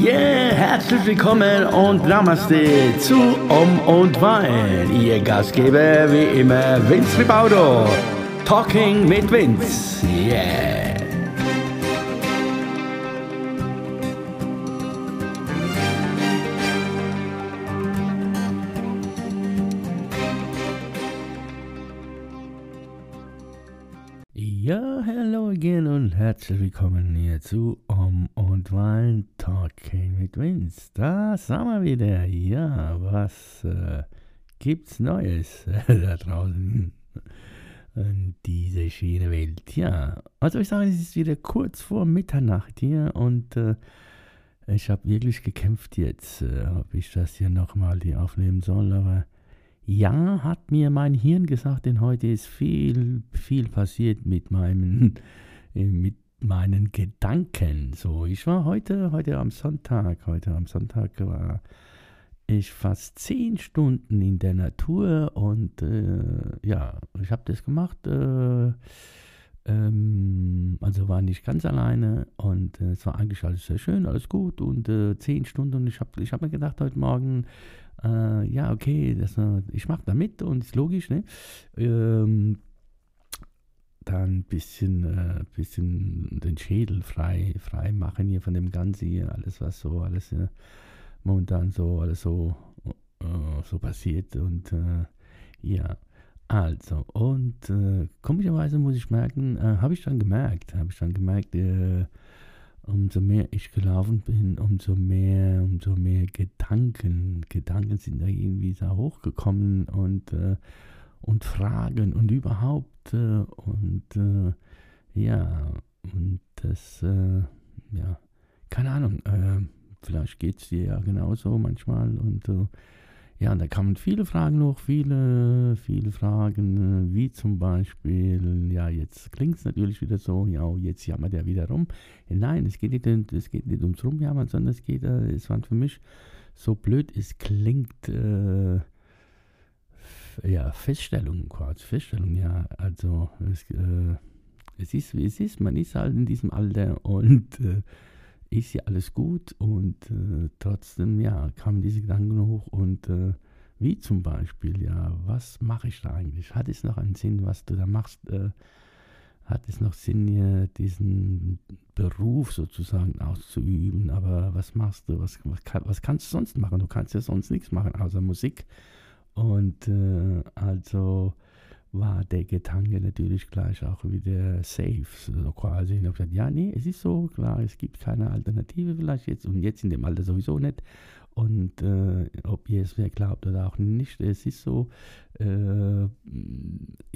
Yeah, herzlich willkommen und Namaste zu Um und Wein. Ihr Gastgeber wie immer Vince Ribaudo. Talking mit Vince. Yeah. Herzlich willkommen hier zu Um und Wein Talking mit Vince. Da sind wir wieder. Ja, was äh, gibt's Neues da draußen in dieser schönen Welt? Ja, also ich sage, es ist wieder kurz vor Mitternacht hier und äh, ich habe wirklich gekämpft jetzt, äh, ob ich das hier nochmal aufnehmen soll, aber ja, hat mir mein Hirn gesagt, denn heute ist viel, viel passiert mit meinen, äh, mit meinen Gedanken. So, ich war heute, heute am Sonntag, heute am Sonntag war ich fast zehn Stunden in der Natur und äh, ja, ich habe das gemacht. Äh, ähm, also war nicht ganz alleine und äh, es war eigentlich alles sehr schön, alles gut und äh, zehn Stunden und ich habe ich hab mir gedacht heute Morgen, äh, ja, okay, das, äh, ich mache da mit und ist logisch, ne? Ähm, dann ein bisschen, äh, bisschen den Schädel frei, frei machen hier von dem Ganzen hier, alles was so, alles äh, momentan so, alles so, äh, so passiert und äh, ja, also und äh, komischerweise muss ich merken, äh, habe ich dann gemerkt, habe ich dann gemerkt, umso mehr ich gelaufen bin, umso mehr, umso mehr Gedanken, Gedanken sind da irgendwie da hochgekommen und, und Fragen und überhaupt äh, und äh, ja, und das, äh, ja, keine Ahnung, äh, vielleicht geht es dir ja genauso manchmal und so ja, da kamen viele Fragen noch, viele, viele Fragen, äh, wie zum Beispiel, ja, jetzt klingt es natürlich wieder so, ja, jetzt jammert er wieder rum. Nein, es geht nicht, es geht nicht ums Rumjammern, sondern es geht, äh, es war für mich so blöd, es klingt, äh, ja, Feststellung quasi, Feststellung, ja, also es, äh, es ist, wie es ist, man ist halt in diesem Alter und äh, ist ja alles gut und äh, trotzdem, ja, kamen diese Gedanken hoch und äh, wie zum Beispiel, ja, was mache ich da eigentlich? Hat es noch einen Sinn, was du da machst? Äh, hat es noch Sinn, hier diesen Beruf sozusagen auszuüben? Aber was machst du? Was, was, was kannst du sonst machen? Du kannst ja sonst nichts machen, außer Musik. Und äh, also war der Gedanke natürlich gleich auch wieder safe, so quasi. Ich habe gesagt, ja, nee, es ist so, klar, es gibt keine Alternative vielleicht jetzt und jetzt in dem Alter sowieso nicht. Und äh, ob ihr es mir glaubt oder auch nicht, es ist so, äh,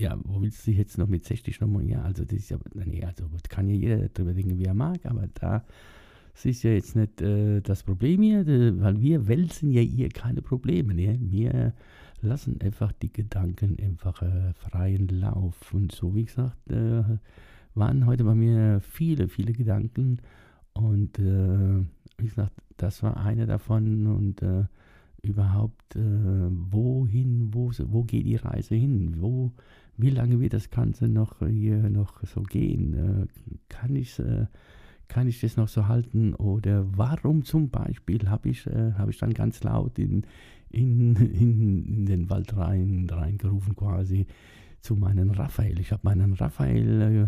ja, wo willst du jetzt noch mit 60 nochmal, ja, also das ist ja, nee, also kann ja jeder darüber denken, wie er mag, aber da, es ist ja jetzt nicht äh, das Problem hier, weil wir wälzen ja hier keine Probleme, ne? wir lassen einfach die Gedanken einfach äh, freien Lauf. Und so wie gesagt, äh, waren heute bei mir viele, viele Gedanken. Und äh, wie gesagt, das war einer davon. Und äh, überhaupt, äh, wohin, wo, wo geht die Reise hin? Wo, wie lange wird das Ganze noch hier noch so gehen? Äh, kann ich kann ich das noch so halten? Oder warum zum Beispiel habe ich, äh, hab ich dann ganz laut in, in, in, in den Wald rein, reingerufen quasi zu meinem Raphael. Ich habe meinen Raphael äh,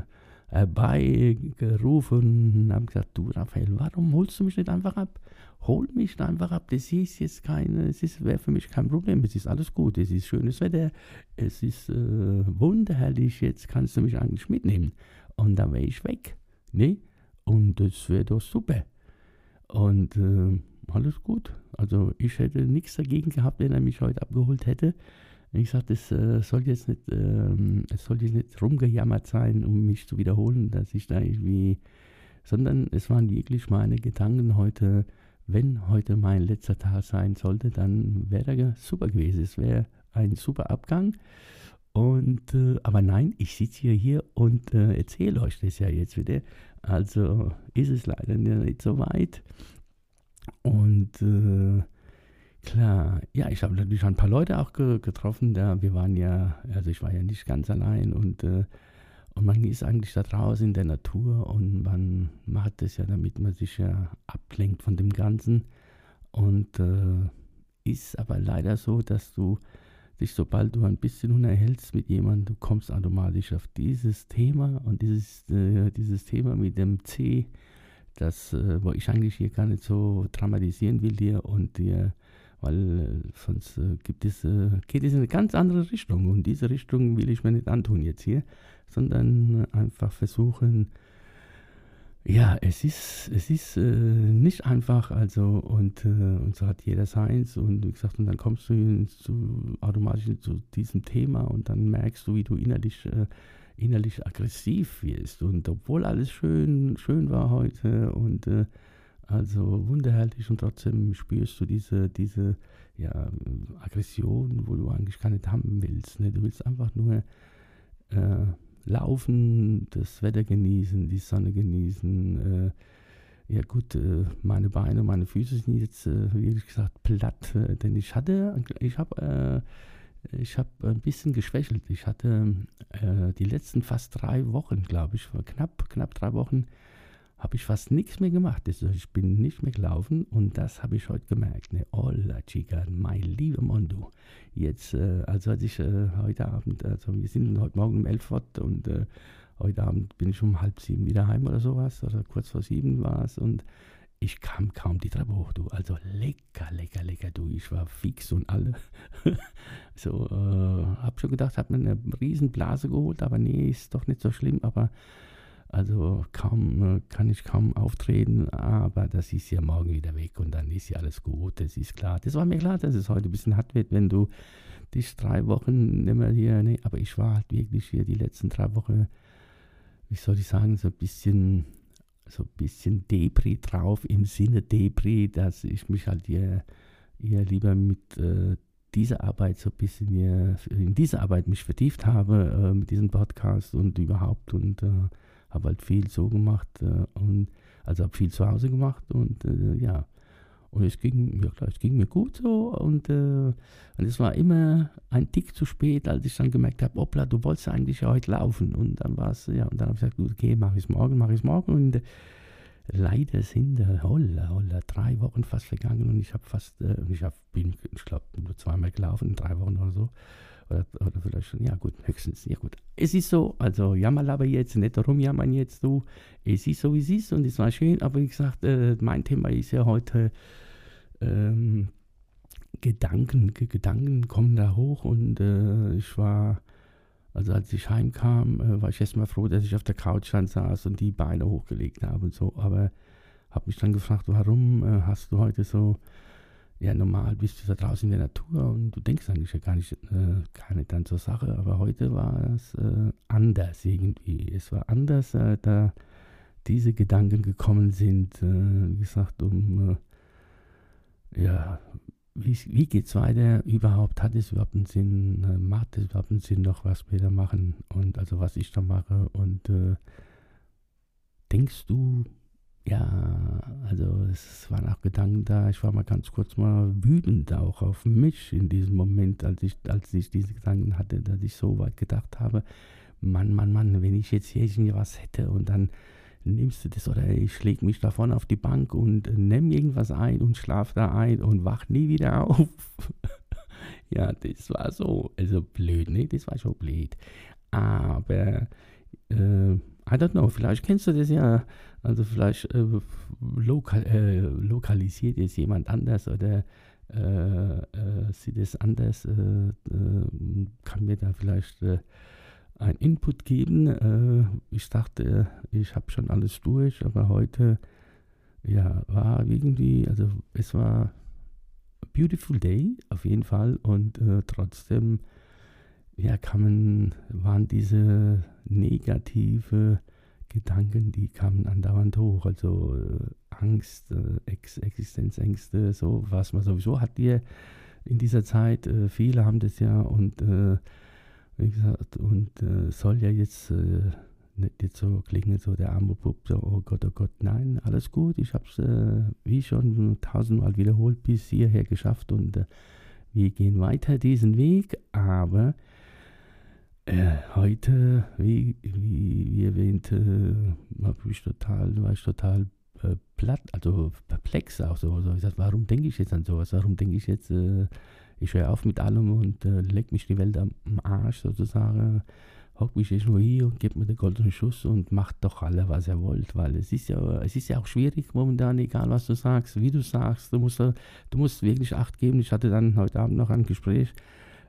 herbeigerufen und habe gesagt, du Raphael, warum holst du mich nicht einfach ab? Hol mich einfach ab. Das ist jetzt keine, es wäre für mich kein Problem. Es ist alles gut. Es ist schönes Wetter. Es ist äh, wunderherrlich. Jetzt kannst du mich eigentlich mitnehmen. Und dann wäre ich weg. Ne? Und das wäre doch super. Und äh, alles gut. Also ich hätte nichts dagegen gehabt, wenn er mich heute abgeholt hätte. Ich sagte, es äh, soll jetzt nicht, äh, es soll jetzt nicht rumgejammert sein, um mich zu wiederholen, dass ich da irgendwie, sondern es waren wirklich meine Gedanken heute, wenn heute mein letzter Tag sein sollte, dann wäre er super gewesen. Es wäre ein super Abgang. Und, äh, aber nein, ich sitze hier, hier und äh, erzähle euch das ja jetzt wieder. Also ist es leider nicht so weit. Und äh, klar, ja, ich habe natürlich ein paar Leute auch ge getroffen. Da wir waren ja, also ich war ja nicht ganz allein und äh, Und man ist eigentlich da draußen in der Natur und man macht das ja, damit man sich ja ablenkt von dem Ganzen. Und äh, ist aber leider so, dass du dich, sobald du ein bisschen unterhältst mit jemandem, du kommst automatisch auf dieses Thema und dieses, äh, dieses Thema mit dem C, das, äh, wo ich eigentlich hier gar nicht so dramatisieren will dir und dir, weil äh, sonst äh, gibt es, geht es in eine ganz andere Richtung. Und diese Richtung will ich mir nicht antun jetzt hier, sondern einfach versuchen, ja, es ist, es ist äh, nicht einfach, also und, äh, und so hat jeder seins. Und wie gesagt, und dann kommst du zu, automatisch zu diesem Thema und dann merkst du, wie du innerlich, äh, innerlich aggressiv wirst und obwohl alles schön, schön war heute und äh, also wunderherrlich und trotzdem spürst du diese, diese ja, Aggression, wo du eigentlich gar nicht haben willst. Ne? Du willst einfach nur äh, laufen, das Wetter genießen, die Sonne genießen. Äh, ja gut, äh, meine Beine, meine Füße sind jetzt, äh, wie gesagt, platt, äh, denn ich hatte, ich habe ich habe ein bisschen geschwächelt. Ich hatte äh, die letzten fast drei Wochen, glaube ich, knapp, knapp drei Wochen, habe ich fast nichts mehr gemacht. Also ich bin nicht mehr gelaufen und das habe ich heute gemerkt. Ne? Hola chica, mein lieber Mondo. Jetzt, äh, also als ich äh, heute Abend, also wir sind heute Morgen um elf fort und äh, heute Abend bin ich um halb sieben wieder heim oder sowas, oder kurz vor sieben war es und ich kam kaum die Treppe hoch, du. Also lecker, lecker, lecker, du. Ich war fix und alle. so, äh, hab schon gedacht, hab mir eine riesen Blase geholt, aber nee, ist doch nicht so schlimm, aber also kaum, äh, kann ich kaum auftreten, aber das ist ja morgen wieder weg und dann ist ja alles gut, das ist klar. Das war mir klar, dass es heute ein bisschen hart wird, wenn du dich drei Wochen nicht mehr hier, nee, aber ich war halt wirklich hier die letzten drei Wochen, wie soll ich sagen, so ein bisschen, so ein bisschen Debris drauf, im Sinne Debris, dass ich mich halt hier, hier lieber mit äh, dieser Arbeit so ein bisschen hier, in diese Arbeit mich vertieft habe, äh, mit diesem Podcast und überhaupt und äh, habe halt viel so gemacht äh, und also habe viel zu Hause gemacht und äh, ja. Und es ging, ja klar, es ging mir gut so und, äh, und es war immer ein Tick zu spät, als ich dann gemerkt habe, hoppla, du wolltest eigentlich heute laufen. Und dann war es, ja, und dann habe ich gesagt, okay, mache ich es morgen, mache ich es morgen. Und äh, leider sind äh, holla, holla, drei Wochen fast vergangen und ich habe fast, äh, ich hab, bin, ich glaube, nur zweimal gelaufen, drei Wochen oder so. Oder, oder vielleicht schon, ja gut, höchstens, ja gut. Es ist so, also jammer aber jetzt, nicht darum jammern jetzt du. Es ist so, wie es ist und es war schön, aber wie gesagt, äh, mein Thema ist ja heute ähm, Gedanken, Gedanken kommen da hoch und äh, ich war, also als ich heimkam, äh, war ich erstmal froh, dass ich auf der Couch dann saß und die Beine hochgelegt habe und so, aber habe mich dann gefragt, warum äh, hast du heute so ja, normal bist du da draußen in der Natur und du denkst eigentlich ja gar nicht, äh, gar nicht an zur Sache, aber heute war es äh, anders irgendwie. Es war anders, äh, da diese Gedanken gekommen sind, äh, wie gesagt, um, äh, ja, wie, wie geht es weiter überhaupt? Hat es überhaupt einen Sinn? Äh, macht es überhaupt einen Sinn, noch was wir da machen? Und also was ich da mache? Und denkst du, ja, also es waren auch Gedanken da. Ich war mal ganz kurz mal wütend auch auf mich in diesem Moment, als ich, als ich diese Gedanken hatte, dass ich so weit gedacht habe, Mann, Mann, Mann, wenn ich jetzt hier was hätte und dann nimmst du das oder ich schläge mich davon auf die Bank und nimm irgendwas ein und schlaf da ein und wach nie wieder auf. ja, das war so, also blöd, ne? Das war schon blöd. Aber äh, I don't know, vielleicht kennst du das ja, also vielleicht äh, lokal, äh, lokalisiert es jemand anders oder äh, äh sieht es anders, äh, äh, kann mir da vielleicht einen Input geben. ich dachte, ich habe schon alles durch, aber heute ja, war irgendwie, also es war a beautiful day auf jeden Fall und trotzdem ja, kamen, waren diese negative Gedanken, die kamen andauernd hoch. Also äh, Angst, äh, Ex Existenzängste, so was man sowieso hat hier in dieser Zeit. Äh, viele haben das ja und äh, wie gesagt, und äh, soll ja jetzt äh, nicht jetzt so klingen, so der arme Bub, so, oh Gott, oh Gott, nein, alles gut. Ich habe es, wie schon tausendmal wiederholt, bis hierher geschafft und wir gehen weiter diesen Weg, aber Äh, heute, wie, wie, wie erwähnt, äh, war ich total, war ich total äh, platt, also perplex auch so. so. Ich sag, warum denke ich jetzt an sowas? Warum denke ich jetzt, äh, ich höre auf mit allem und äh, leck mich die Welt am, Arsch sozusagen, hock mich jetzt nur hier und gebe mir den goldenen Schuss und macht doch alle, was ihr wollt, weil es ist ja, es ist ja auch schwierig momentan, egal was du sagst, wie du sagst, du musst, du musst wirklich Acht geben. Ich hatte dann heute Abend noch ein Gespräch,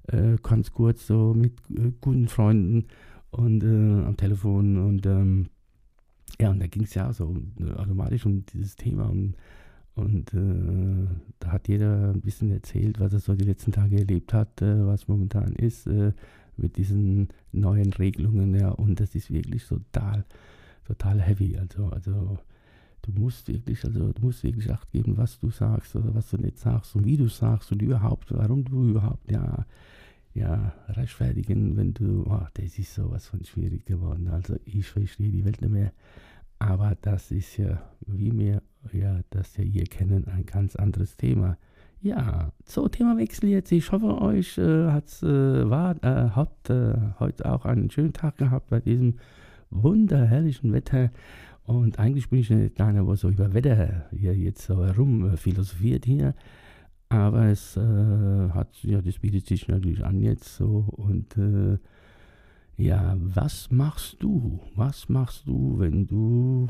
äh, ganz kurz so mit äh, guten Freunden und äh, am Telefon und ähm, ja, und da ging es ja so automatisch um dieses Thema und, und äh, da hat jeder ein bisschen erzählt, was er so die letzten Tage erlebt hat, äh, was momentan ist äh, mit diesen neuen Regelungen, ja, und das ist wirklich total, total heavy. Also, also du musst wirklich, also du musst wirklich Acht geben, was du sagst oder was du nicht sagst und wie du sagst und überhaupt, warum du überhaupt, ja, ja, rechtfertigen, wenn du, oh, das ist sowas von schwierig geworden. Also ich verstehe die Welt nicht mehr. Aber das ist ja, wie wir ja das ja hier kennen, ein ganz anderes Thema. Ja, so Themawechsel jetzt. Ich hoffe, euch äh, hat's, äh, war, äh, habt äh, heute auch einen schönen Tag gehabt bei diesem wunderherrlichen Wetter. Und eigentlich bin ich nicht einer, der so über Wetter hier jetzt so herum philosophiert hier. Aber es äh, hat, ja, das bietet sich natürlich an jetzt so. Und äh, ja, was machst du? Was machst du, wenn du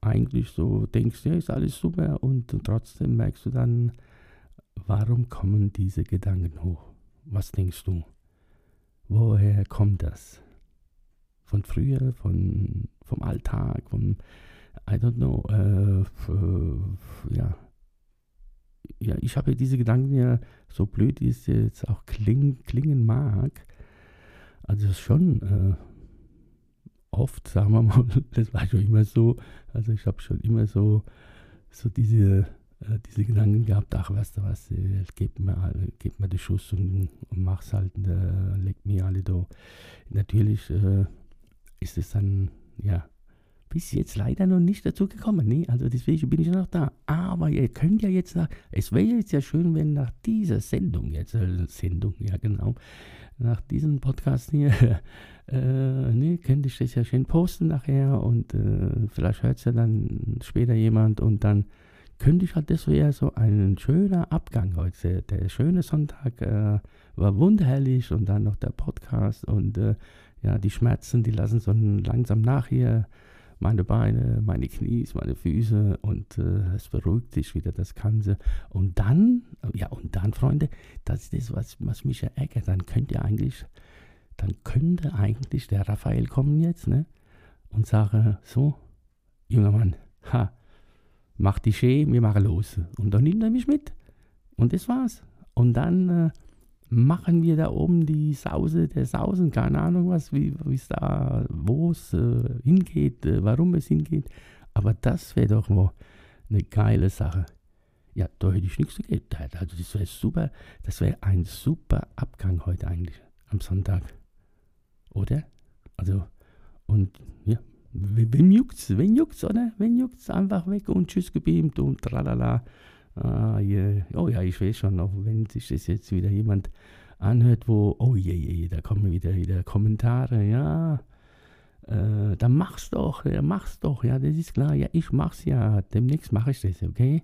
eigentlich so denkst, ja, ist alles super und trotzdem merkst du dann, warum kommen diese Gedanken hoch? Was denkst du? Woher kommt das? Von früher, von, vom Alltag, von, I don't know, äh, ja, ja, ich habe diese Gedanken ja, so blöd wie es jetzt auch kling, klingen mag, also schon äh, oft, sagen wir mal, das war schon immer so, also ich habe schon immer so, so diese, äh, diese Gedanken gehabt, ach weißt du was, äh, gib mir, gib mir den Schuss und, und mach's halt, äh, leg mir alle da. Natürlich äh, ist es dann, ja, bis jetzt leider noch nicht dazu gekommen. Nee, also deswegen bin ich noch da. Aber ihr könnt ja jetzt nach, es wäre jetzt ja schön, wenn nach dieser Sendung, jetzt äh, Sendung, ja genau, nach diesem Podcast hier, äh, nee, könnte ich das ja schön posten nachher und äh, vielleicht hört es ja dann später jemand und dann könnte ich halt, das wäre so ein schöner Abgang heute. Der, der schöne Sonntag äh, war wunderherrlich und dann noch der Podcast und äh, ja, die Schmerzen, die lassen so langsam nach hier meine Beine, meine Knie, meine Füße und äh, es beruhigt sich wieder das Ganze. Und dann, ja, und dann, Freunde, das ist das, was, was mich ärgert. Dann könnt ihr eigentlich, dann könnte eigentlich der Raphael kommen jetzt, ne? Und sagen, so, junger Mann, ha, mach die Schee, wir machen los. Und dann nimmt er mich mit. Und das war's. Und dann äh, machen wir da oben die Sause der Sausen, keine Ahnung was, wie es da, wo es äh, hingeht, äh, warum es hingeht. Aber das wäre doch mal eine geile Sache. Ja, da hätte ich nichts dagegen. Also das wäre super, das wäre ein super Abgang heute eigentlich, am Sonntag. Oder? Also, und ja, wen juckt's? Wen juckt's, oder? Wen juckt's? Einfach weg und tschüss gebeamt und tralala. Ah, yeah. Oh ja, ich weiß schon, auch wenn sich das jetzt wieder jemand anhört, wo, oh je, je, da kommen wieder, wieder Kommentare, ja, äh, dann mach's doch, ja, mach's doch, ja, das ist klar, ja, ich mach's ja, demnächst mache ich das, okay?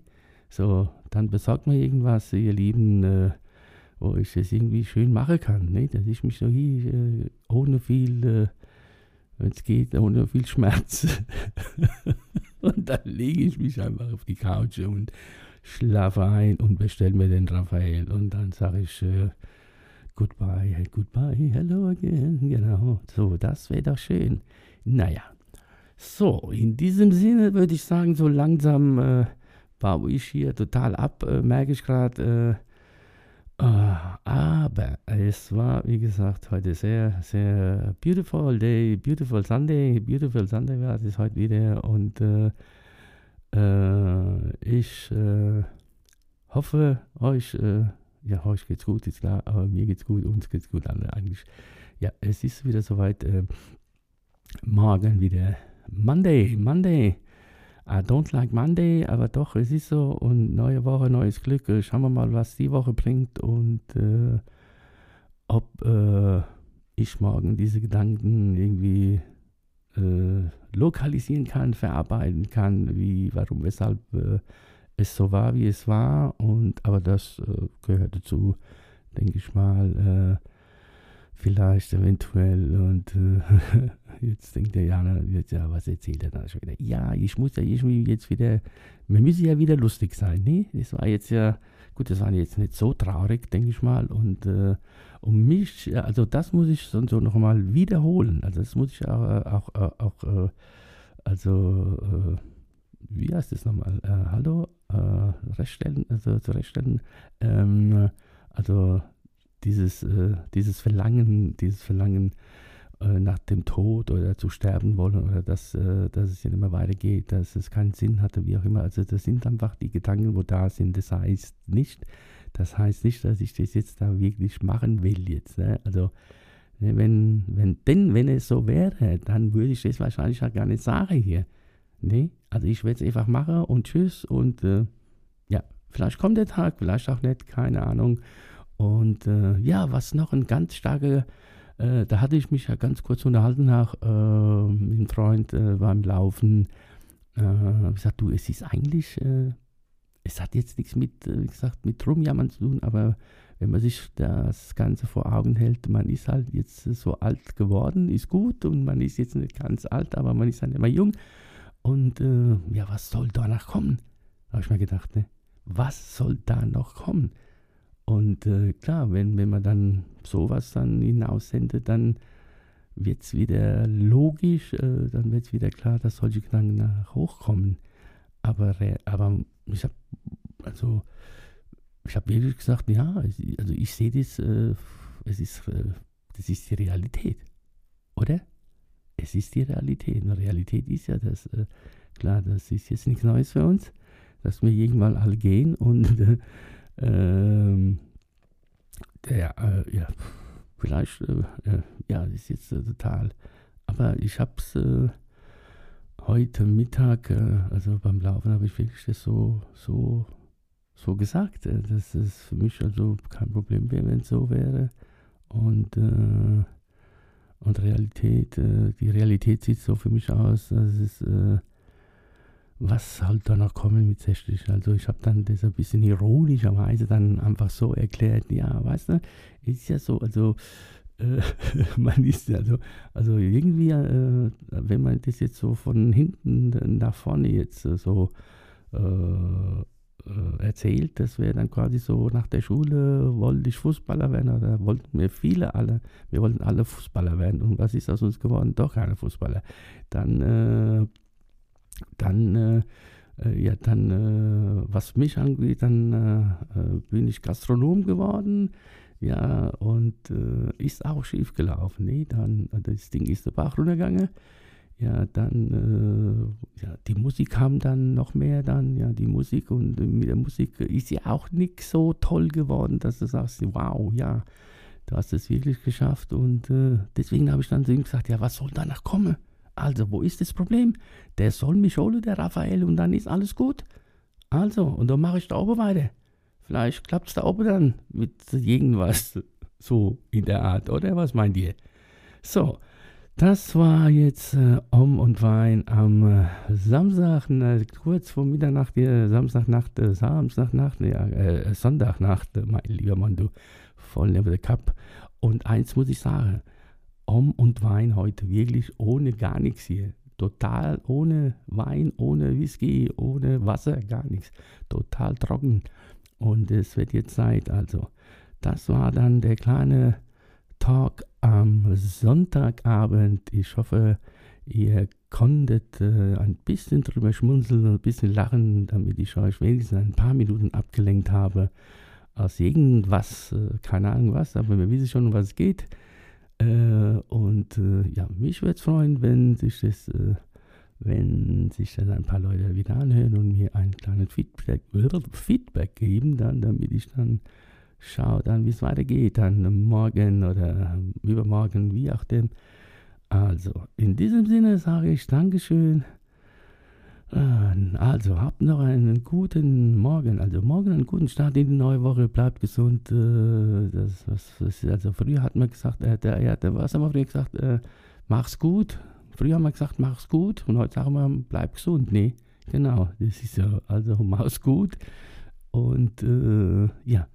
So, dann besorgt mir irgendwas, ihr Lieben, äh, wo ich das irgendwie schön machen kann, ne? dass ich mich so hier äh, ohne viel, äh, wenn es geht, ohne viel Schmerz. und dann lege ich mich einfach auf die Couch und schlafe ein und bestelle mir den Raphael. Und dann sage ich äh, Goodbye, goodbye, hello again. Genau, so, das wäre doch schön. Naja, so, in diesem Sinne würde ich sagen, so langsam äh, baue ich hier total ab, äh, merke ich gerade. Äh, ah, aber es war, wie gesagt, heute sehr, sehr beautiful day, beautiful Sunday, beautiful Sunday war es heute wieder und äh, ich äh, hoffe, euch, äh, ja, euch geht's gut, ist klar, aber mir geht's gut, uns geht's gut, alle eigentlich. Ja, es ist wieder soweit. Äh, morgen wieder Monday, Monday. I don't like Monday, aber doch, es ist so. Und neue Woche, neues Glück. Äh, schauen wir mal, was die Woche bringt und äh, ob ich morgen diese Gedanken irgendwie äh, lokalisieren kann, verarbeiten kann, wie, warum, weshalb äh, es so war, wie es war. Und aber das äh, gehört dazu, denke ich mal, äh, vielleicht eventuell. Und äh, jetzt denkt der Jana, jetzt, ja, was erzählt er dann schon wieder? Ja, ich muss ja irgendwie jetzt wieder, wir müssen ja wieder lustig sein, ne? Das war jetzt ja, gut, das war jetzt nicht so traurig, denke ich mal. Und äh, um mich, also das muss ich so, so nochmal wiederholen. Also das muss ich auch, auch, auch, auch äh, also, äh, wie heißt das nochmal? Äh, hallo? Äh, rechtstellen, also zurechtstellen. Ähm, also dieses, äh, dieses Verlangen, dieses Verlangen äh, nach dem Tod oder zu sterben wollen oder dass, äh, dass es ja nicht mehr weitergeht, dass es keinen Sinn hatte, wie auch immer. Also das sind einfach die Gedanken, wo da sind. Das heißt nicht, das heißt nicht, dass ich das jetzt da wirklich machen will jetzt. Ne? Also ne, wenn, wenn, denn wenn es so wäre, dann würde ich das wahrscheinlich auch gar nicht sagen hier. Ne? Also ich werde es einfach machen und tschüss und äh, ja, vielleicht kommt der Tag, vielleicht auch nicht, keine Ahnung. Und äh, ja, was noch ein ganz starker, äh, da hatte ich mich ja ganz kurz unterhalten nach, äh, mit einem Freund äh, beim Laufen. Äh, ich gesagt, du, es ist eigentlich, äh, es hat jetzt nichts mit, äh, wie gesagt, mit Rumjammern zu tun, aber wenn man sich das Ganze vor Augen hält, man ist halt jetzt so alt geworden, ist gut und man ist jetzt nicht ganz alt, aber man ist halt immer jung. Und ja, was soll da noch kommen? Habe ich mir gedacht, ne? was soll da noch kommen? Und äh, klar, wenn, wenn man dann sowas dann hinaussendet, dann wird es wieder logisch, äh, dann wird es wieder klar, dass solche Gedanken nach hochkommen. Aber, aber ich habe also ich habe wirklich gesagt, ja, also ich sehe das, äh, es ist, äh, das ist die Realität, oder? Es ist die Realität. Und Realität ist ja das, äh, klar, das ist jetzt nichts Neues für uns, dass wir irgendwann alle gehen und äh, ähm, der, äh, ja, vielleicht, äh, ja, das ist jetzt total. Aber ich habe es heute Mittag, äh, also beim Laufen, habe ich wirklich das so, so, so gesagt, dass es für mich also kein Problem wäre, wenn es so wäre. Und, und Realität, die Realität sieht so für mich aus, dass es was halt da noch kommen mit 60. Also ich habe dann das ein bisschen ironischerweise dann einfach so erklärt, ja, weißt du, ist ja so, also äh, man ist also, also irgendwie, äh, wenn man das jetzt so von hinten nach vorne jetzt so äh, äh, erzählt, das wäre dann quasi so nach der Schule wollte ich Fußballer werden oder wollten wir viele alle, wir wollten alle Fußballer werden und was ist aus uns geworden? Doch keine Fußballer. Dann äh, dann, äh, äh, ja, dann, äh, was mich angeht, dann äh, äh, bin ich Gastronom geworden. Ja, und ist auch schief gelaufen. Nee, dann, das Ding ist der Bach runtergegangen. Ja, dann, ja, die Musik kam dann noch mehr dann, ja, die Musik und mit der Musik ist ja auch nicht so toll geworden, dass du sagst, wow, ja, du hast es wirklich geschafft und deswegen habe ich dann zu ihm gesagt, ja, was soll danach kommen? Also, wo ist das Problem? Der soll mich holen, der Raphael, und dann ist alles gut. Also, und dann mache ich da oben weiter. Vielleicht klappt es da oben dann mit irgendwas so in der Art, oder? Was meint ihr? So, das war jetzt äh, Om und Wein am äh, Samstag, äh, kurz vor Mitternacht, äh, Samstagnacht, äh, Samstagnacht, äh, Sonntagnacht, mein lieber Mann, du, voll never the cup. Und eins muss ich sagen, Om und Wein heute wirklich ohne gar nichts hier. Total ohne Wein, ohne Whisky, ohne Wasser, gar nichts. Total trocken. Und es wird jetzt Zeit. Also, das war dann der kleine Talk am Sonntagabend. Ich hoffe, ihr konntet äh, ein bisschen drüber schmunzeln und ein bisschen lachen, damit ich euch wenigstens ein paar Minuten abgelenkt habe aus irgendwas, äh, keine Ahnung was, aber wir wissen schon, um was es geht. Äh, und äh, ja, mich würde es freuen, wenn sich das, äh, wenn sich das ein paar Leute wieder anhören und mir ein kleines Feedback, Feedback geben, dann, damit ich dann schaue, dann wie es weitergeht, dann morgen oder übermorgen, wie auch dem. Also, in diesem Sinne sage ich Dankeschön Äh, also, habt noch einen guten Morgen. Also, morgen einen guten Start in die neue Woche. Bleibt gesund. Äh, das, was, also, früher hat man gesagt, äh, der, ja, der, was haben wir früher gesagt? Äh, mach's gut. Früher haben wir gesagt, mach's gut. Und heute sagen wir, bleib gesund. Nee, genau. Das ist so. Also, mach's gut. Und, äh, ja.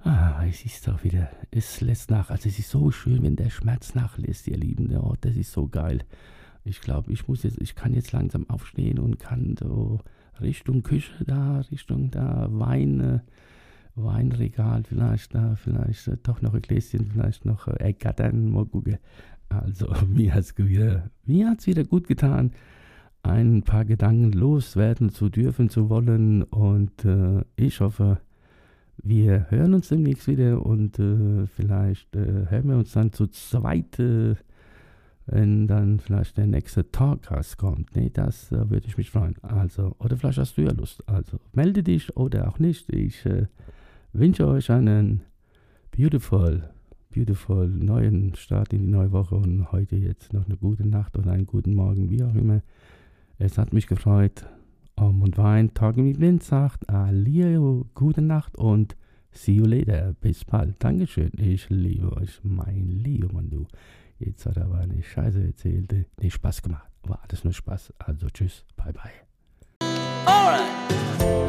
Ah, es ist auch wieder, es lässt nach. Also es ist so schön, wenn der Schmerz nachlässt, ihr Lieben. Oh, das ist so geil. Ich glaube, ich muss jetzt, ich kann jetzt langsam aufstehen und kann so Richtung Küche da, Richtung da, Wein, äh, Weinregal vielleicht da, vielleicht äh, doch noch ein Gläschen, vielleicht noch äh, ergattern, mal gucken. Also mir hat es wieder, mir hat's wieder gut getan, ein paar Gedanken loswerden zu dürfen, zu wollen und äh, ich hoffe, wir hören uns demnächst wieder und äh, vielleicht äh, hören wir uns dann zu zweit, äh, wenn dann vielleicht der nächste Talkcast kommt. Nee, das äh, würde ich mich freuen. Also, oder vielleicht hast du ja Lust. Also, melde dich oder auch nicht. Ich äh, wünsche euch einen beautiful, beautiful neuen Start in die neue Woche und heute jetzt noch eine gute Nacht oder einen guten Morgen, wie auch immer. Es hat mich gefreut. Om und Wein, Tage mit Wind sagt, Alio, gute Nacht und see you later. Bis bald. Dankeschön. Ich liebe euch, mein Lieber Mann, du. Jetzt hat er aber eine Scheiße erzählt. Nee, Spaß gemacht. War alles nur Spaß. Also tschüss. Bye, bye. Alright.